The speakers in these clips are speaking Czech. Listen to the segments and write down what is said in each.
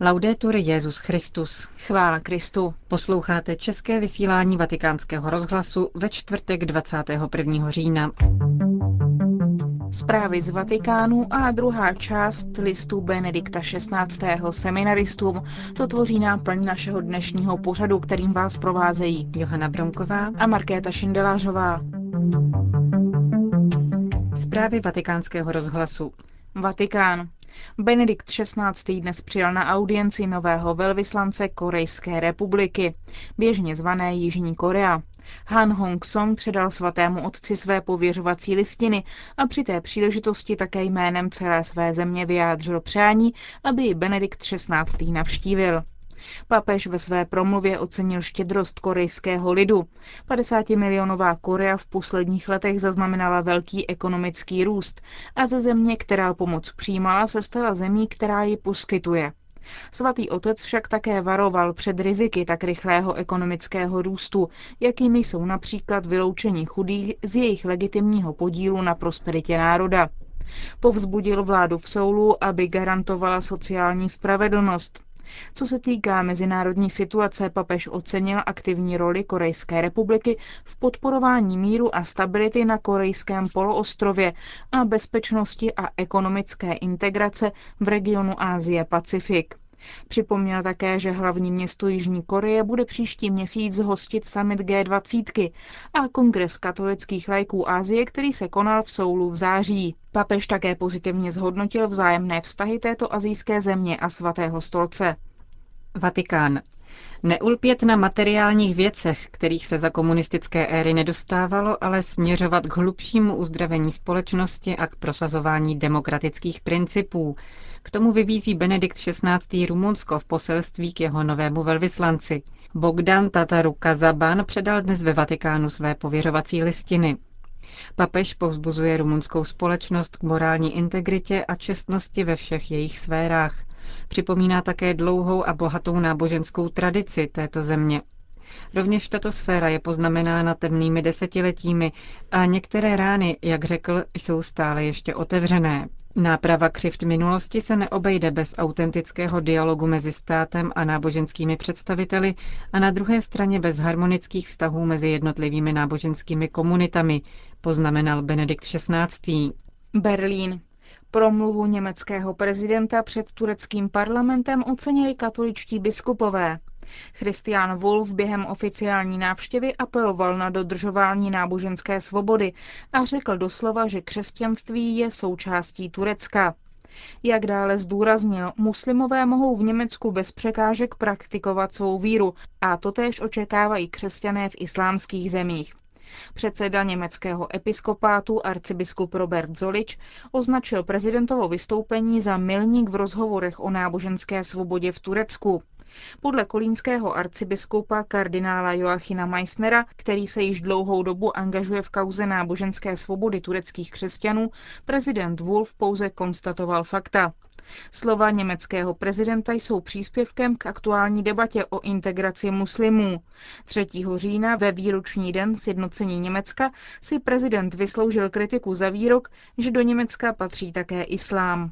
Laudetur Jezus Christus. Chvála Kristu. Posloucháte české vysílání Vatikánského rozhlasu ve čtvrtek 21. října. Zprávy z Vatikánu a druhá část listu Benedikta XVI. seminaristům. To tvoří náplň našeho dnešního pořadu, kterým vás provázejí Johana Bronková a Markéta Šindelářová. Zprávy vatikánského rozhlasu. Vatikán. Benedikt XVI. dnes přijal na audienci nového velvyslance Korejské republiky, běžně zvané Jižní Korea. Han Hong-song předal svatému otci své pověřovací listiny a při té příležitosti také jménem celé své země vyjádřil přání, aby ji Benedikt XVI. navštívil. Papež ve své promluvě ocenil štědrost korejského lidu. 50-milionová Korea v posledních letech zaznamenala velký ekonomický růst a ze země, která pomoc přijímala, se stala zemí, která ji poskytuje. Svatý otec však také varoval před riziky tak rychlého ekonomického růstu, jakými jsou například vyloučení chudých z jejich legitimního podílu na prosperitě národa. Povzbudil vládu v Soulu, aby garantovala sociální spravedlnost. Co se týká mezinárodní situace, papež ocenil aktivní roli Korejské republiky v podporování míru a stability na korejském poloostrově a bezpečnosti a ekonomické integrace v regionu Ázie-Pacifik. Připomněl také, že hlavní město Jižní Koreje bude příští měsíc hostit summit G20 a kongres katolických lajků Asie, který se konal v Soulu v září. Papež také pozitivně zhodnotil vzájemné vztahy této azijské země a svatého stolce. Vatikán. Neulpět na materiálních věcech, kterých se za komunistické éry nedostávalo, ale směřovat k hlubšímu uzdravení společnosti a k prosazování demokratických principů. K tomu vyvízí Benedikt XVI. Rumunsko v poselství k jeho novému velvyslanci. Bogdan Tataru Kazaban předal dnes ve Vatikánu své pověřovací listiny. Papež povzbuzuje rumunskou společnost k morální integritě a čestnosti ve všech jejich sférách. Připomíná také dlouhou a bohatou náboženskou tradici této země. Rovněž tato sféra je poznamenána temnými desetiletími a některé rány, jak řekl, jsou stále ještě otevřené. Náprava křivt minulosti se neobejde bez autentického dialogu mezi státem a náboženskými představiteli a na druhé straně bez harmonických vztahů mezi jednotlivými náboženskými komunitami, poznamenal Benedikt XVI. Berlín. Promluvu německého prezidenta před tureckým parlamentem ocenili katoličtí biskupové. Christian Wolf během oficiální návštěvy apeloval na dodržování náboženské svobody a řekl doslova, že křesťanství je součástí Turecka. Jak dále zdůraznil, muslimové mohou v Německu bez překážek praktikovat svou víru a totéž očekávají křesťané v islámských zemích. Předseda německého episkopátu arcibiskup Robert Zolič označil prezidentovo vystoupení za milník v rozhovorech o náboženské svobodě v Turecku. Podle kolínského arcibiskupa kardinála Joachina Meissnera, který se již dlouhou dobu angažuje v kauze náboženské svobody tureckých křesťanů, prezident Wolf pouze konstatoval fakta. Slova německého prezidenta jsou příspěvkem k aktuální debatě o integraci muslimů. 3. října ve výroční den sjednocení Německa si prezident vysloužil kritiku za výrok, že do Německa patří také islám.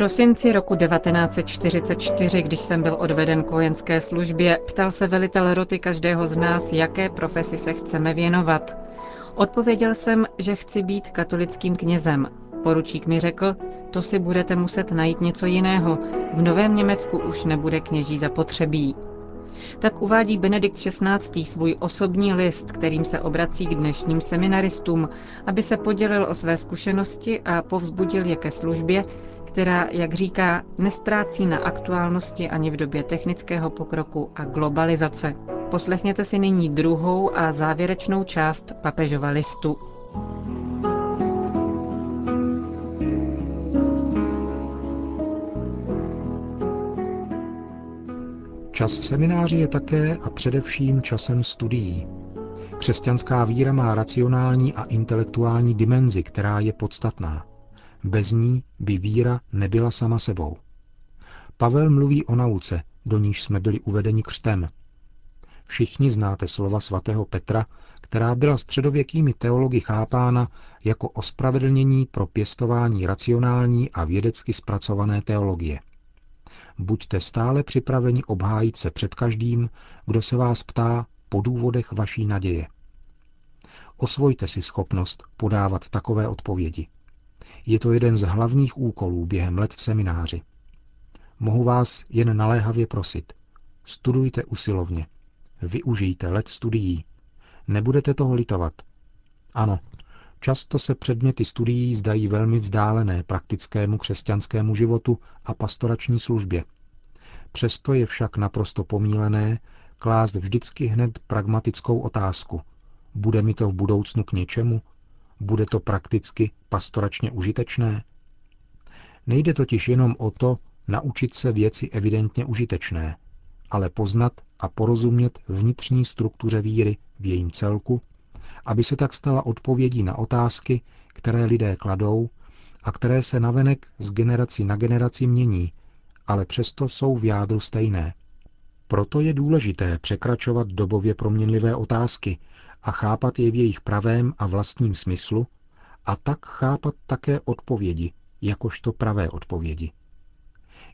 Prosinci roku 1944, když jsem byl odveden k vojenské službě, ptal se velitel roty každého z nás, jaké profesi se chceme věnovat. Odpověděl jsem, že chci být katolickým knězem. Poručík mi řekl, to si budete muset najít něco jiného. V Novém Německu už nebude kněží zapotřebí. Tak uvádí Benedikt XVI. svůj osobní list, kterým se obrací k dnešním seminaristům, aby se podělil o své zkušenosti a povzbudil je ke službě, která, jak říká, nestrácí na aktuálnosti ani v době technického pokroku a globalizace. Poslechněte si nyní druhou a závěrečnou část papežova listu. Čas v semináři je také a především časem studií. Křesťanská víra má racionální a intelektuální dimenzi, která je podstatná. Bez ní by víra nebyla sama sebou. Pavel mluví o nauce, do níž jsme byli uvedeni křtem. Všichni znáte slova svatého Petra, která byla středověkými teology chápána jako ospravedlnění pro pěstování racionální a vědecky zpracované teologie. Buďte stále připraveni obhájit se před každým, kdo se vás ptá po důvodech vaší naděje. Osvojte si schopnost podávat takové odpovědi. Je to jeden z hlavních úkolů během let v semináři. Mohu vás jen naléhavě prosit. Studujte usilovně. Využijte let studií. Nebudete toho litovat. Ano, často se předměty studií zdají velmi vzdálené praktickému křesťanskému životu a pastorační službě. Přesto je však naprosto pomílené klást vždycky hned pragmatickou otázku. Bude mi to v budoucnu k něčemu? Bude to prakticky pastoračně užitečné? Nejde totiž jenom o to naučit se věci evidentně užitečné, ale poznat a porozumět vnitřní struktuře víry v jejím celku, aby se tak stala odpovědí na otázky, které lidé kladou a které se navenek z generaci na generaci mění, ale přesto jsou v jádru stejné. Proto je důležité překračovat dobově proměnlivé otázky a chápat je v jejich pravém a vlastním smyslu a tak chápat také odpovědi, jakožto pravé odpovědi.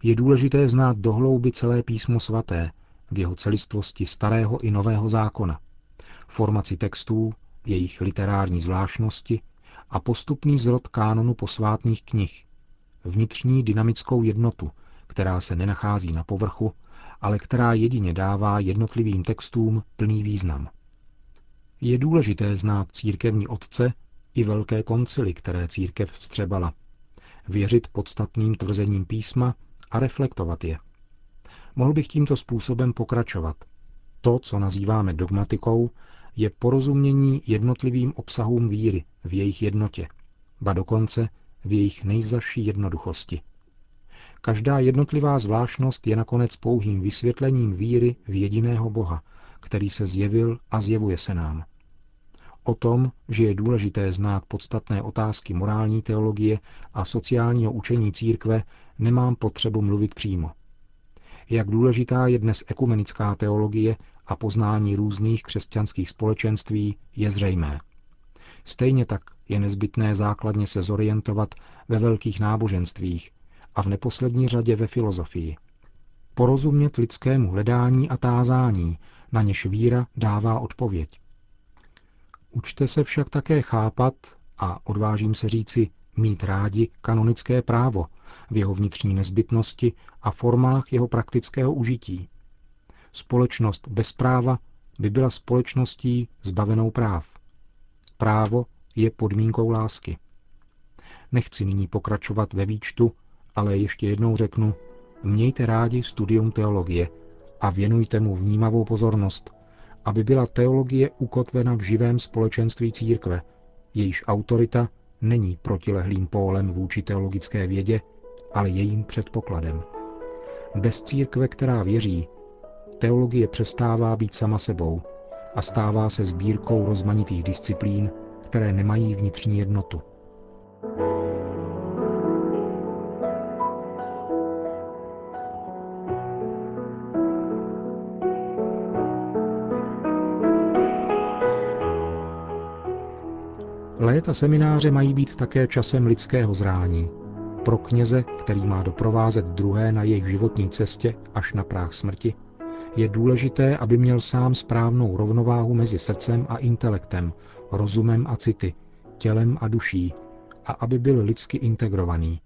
Je důležité znát dohlouby celé písmo svaté, v jeho celistvosti starého i nového zákona, formaci textů, jejich literární zvláštnosti a postupný zrod kánonu posvátných knih, vnitřní dynamickou jednotu, která se nenachází na povrchu, ale která jedině dává jednotlivým textům plný význam. Je důležité znát církevní otce i velké koncily, které církev vstřebala, věřit podstatným tvrzením písma a reflektovat je. Mohl bych tímto způsobem pokračovat. To, co nazýváme dogmatikou, je porozumění jednotlivým obsahům víry v jejich jednotě, ba dokonce v jejich nejzaší jednoduchosti. Každá jednotlivá zvláštnost je nakonec pouhým vysvětlením víry v jediného Boha, který se zjevil a zjevuje se nám. O tom, že je důležité znát podstatné otázky morální teologie a sociálního učení církve, nemám potřebu mluvit přímo. Jak důležitá je dnes ekumenická teologie a poznání různých křesťanských společenství, je zřejmé. Stejně tak je nezbytné základně se zorientovat ve velkých náboženstvích a v neposlední řadě ve filozofii. Porozumět lidskému hledání a tázání, na něž víra dává odpověď. Učte se však také chápat a odvážím se říci mít rádi kanonické právo v jeho vnitřní nezbytnosti a formách jeho praktického užití. Společnost bez práva by byla společností zbavenou práv. Právo je podmínkou lásky. Nechci nyní pokračovat ve výčtu, ale ještě jednou řeknu, mějte rádi studium teologie a věnujte mu vnímavou pozornost, aby byla teologie ukotvena v živém společenství církve, jejíž autorita není protilehlým pólem vůči teologické vědě, ale jejím předpokladem. Bez církve, která věří, teologie přestává být sama sebou a stává se sbírkou rozmanitých disciplín, které nemají vnitřní jednotu. Léta semináře mají být také časem lidského zrání. Pro kněze, který má doprovázet druhé na jejich životní cestě až na práh smrti, je důležité, aby měl sám správnou rovnováhu mezi srdcem a intelektem, rozumem a city, tělem a duší, a aby byl lidsky integrovaný.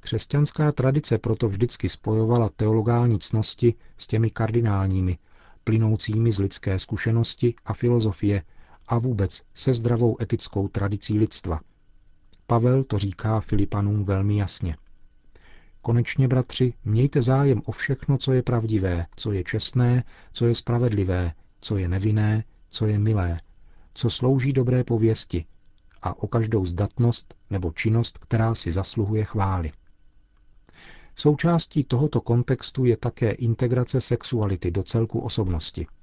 Křesťanská tradice proto vždycky spojovala teologální cnosti s těmi kardinálními, plynoucími z lidské zkušenosti a filozofie, a vůbec se zdravou etickou tradicí lidstva. Pavel to říká Filipanům velmi jasně. Konečně, bratři, mějte zájem o všechno, co je pravdivé, co je čestné, co je spravedlivé, co je nevinné, co je milé, co slouží dobré pověsti a o každou zdatnost nebo činnost, která si zasluhuje chvály. Součástí tohoto kontextu je také integrace sexuality do celku osobnosti –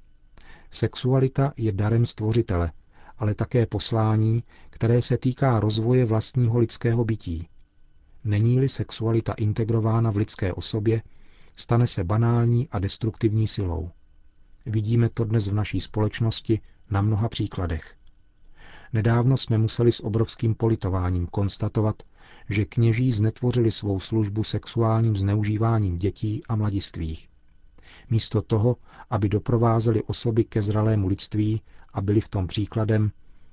Sexualita je darem stvořitele, ale také poslání, které se týká rozvoje vlastního lidského bytí. Není-li sexualita integrována v lidské osobě, stane se banální a destruktivní silou. Vidíme to dnes v naší společnosti na mnoha příkladech. Nedávno jsme museli s obrovským politováním konstatovat, že kněží znetvořili svou službu sexuálním zneužíváním dětí a mladistvých. Místo toho, aby doprovázeli osoby ke zralému lidství a byli v tom příkladem,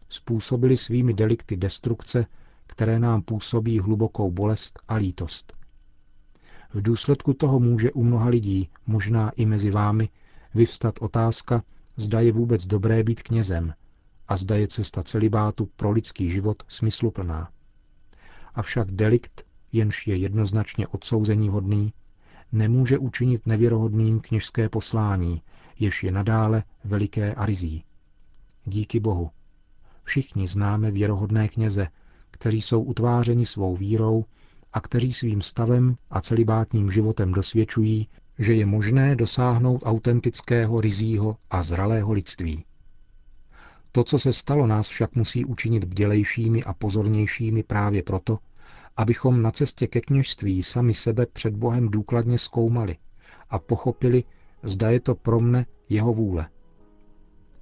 způsobili svými delikty destrukce, které nám působí hlubokou bolest a lítost. V důsledku toho může u mnoha lidí, možná i mezi vámi, vyvstat otázka, zda je vůbec dobré být knězem a zda je cesta celibátu pro lidský život smysluplná. Avšak delikt, jenž je jednoznačně odsouzení hodný, nemůže učinit nevěrohodným kněžské poslání, jež je nadále veliké a rizí. Díky Bohu. Všichni známe věrohodné kněze, kteří jsou utvářeni svou vírou a kteří svým stavem a celibátním životem dosvědčují, že je možné dosáhnout autentického, rizího a zralého lidství. To, co se stalo, nás však musí učinit bdělejšími a pozornějšími právě proto, abychom na cestě ke kněžství sami sebe před Bohem důkladně zkoumali a pochopili, zda je to pro mne jeho vůle.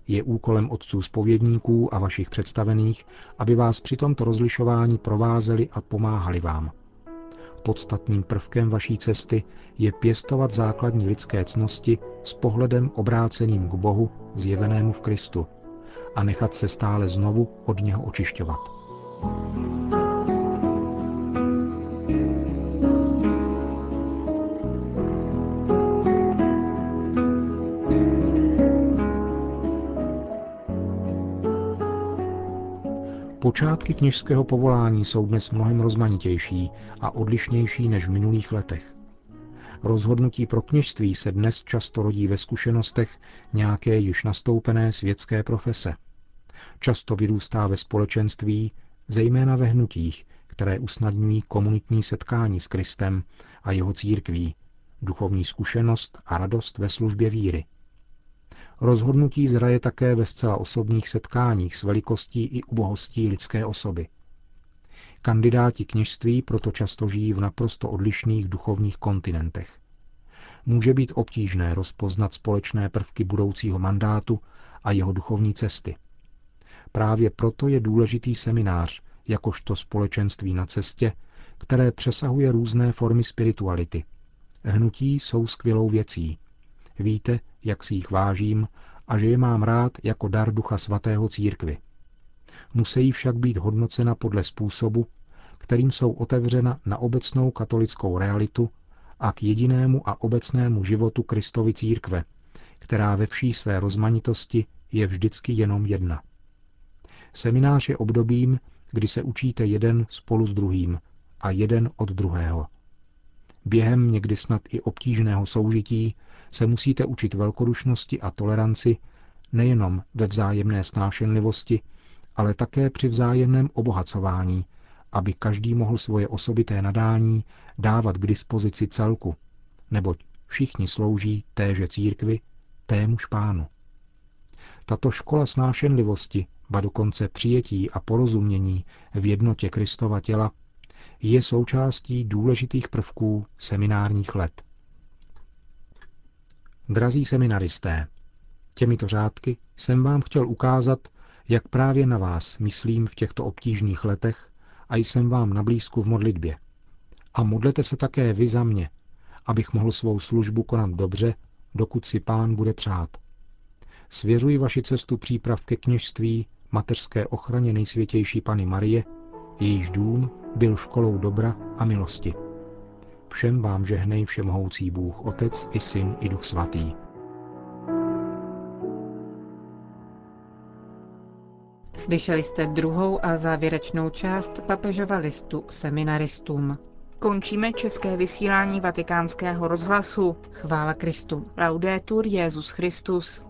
Je úkolem otců spovědníků a vašich představených, aby vás při tomto rozlišování provázeli a pomáhali vám. Podstatným prvkem vaší cesty je pěstovat základní lidské cnosti s pohledem obráceným k Bohu, zjevenému v Kristu, a nechat se stále znovu od něho očišťovat. Počátky kněžského povolání jsou dnes mnohem rozmanitější a odlišnější než v minulých letech. Rozhodnutí pro kněžství se dnes často rodí ve zkušenostech nějaké již nastoupené světské profese. Často vyrůstá ve společenství, zejména ve hnutích, které usnadňují komunitní setkání s Kristem a jeho církví, duchovní zkušenost a radost ve službě víry. Rozhodnutí zraje také ve zcela osobních setkáních s velikostí i ubohostí lidské osoby. Kandidáti kněžství proto často žijí v naprosto odlišných duchovních kontinentech. Může být obtížné rozpoznat společné prvky budoucího mandátu a jeho duchovní cesty. Právě proto je důležitý seminář, jakožto společenství na cestě, které přesahuje různé formy spirituality. Hnutí jsou skvělou věcí. Víte, jak si jich vážím a že je mám rád jako dar Ducha Svatého církvy. Musí však být hodnocena podle způsobu, kterým jsou otevřena na obecnou katolickou realitu a k jedinému a obecnému životu Kristovy církve, která ve vší své rozmanitosti je vždycky jenom jedna. Seminář je obdobím, kdy se učíte jeden spolu s druhým a jeden od druhého. Během někdy snad i obtížného soužití se musíte učit velkodušnosti a toleranci nejenom ve vzájemné snášenlivosti, ale také při vzájemném obohacování, aby každý mohl svoje osobité nadání dávat k dispozici celku, neboť všichni slouží téže církvi, témuž pánu. Tato škola snášenlivosti, ba dokonce přijetí a porozumění v jednotě Kristova těla, je součástí důležitých prvků seminárních let. Drazí seminaristé, těmito řádky jsem vám chtěl ukázat, jak právě na vás myslím v těchto obtížných letech a jsem vám na blízku v modlitbě. A modlete se také vy za mě, abych mohl svou službu konat dobře, dokud si pán bude přát. Svěřuji vaši cestu příprav ke kněžství, mateřské ochraně nejsvětější Pany Marie, jejíž dům byl školou dobra a milosti. Všem vám žehnej všemohoucí Bůh, Otec i Syn i Duch Svatý. Slyšeli jste druhou a závěrečnou část papežova listu seminaristům. Končíme české vysílání vatikánského rozhlasu. Chvála Kristu. Laudetur Jezus Christus.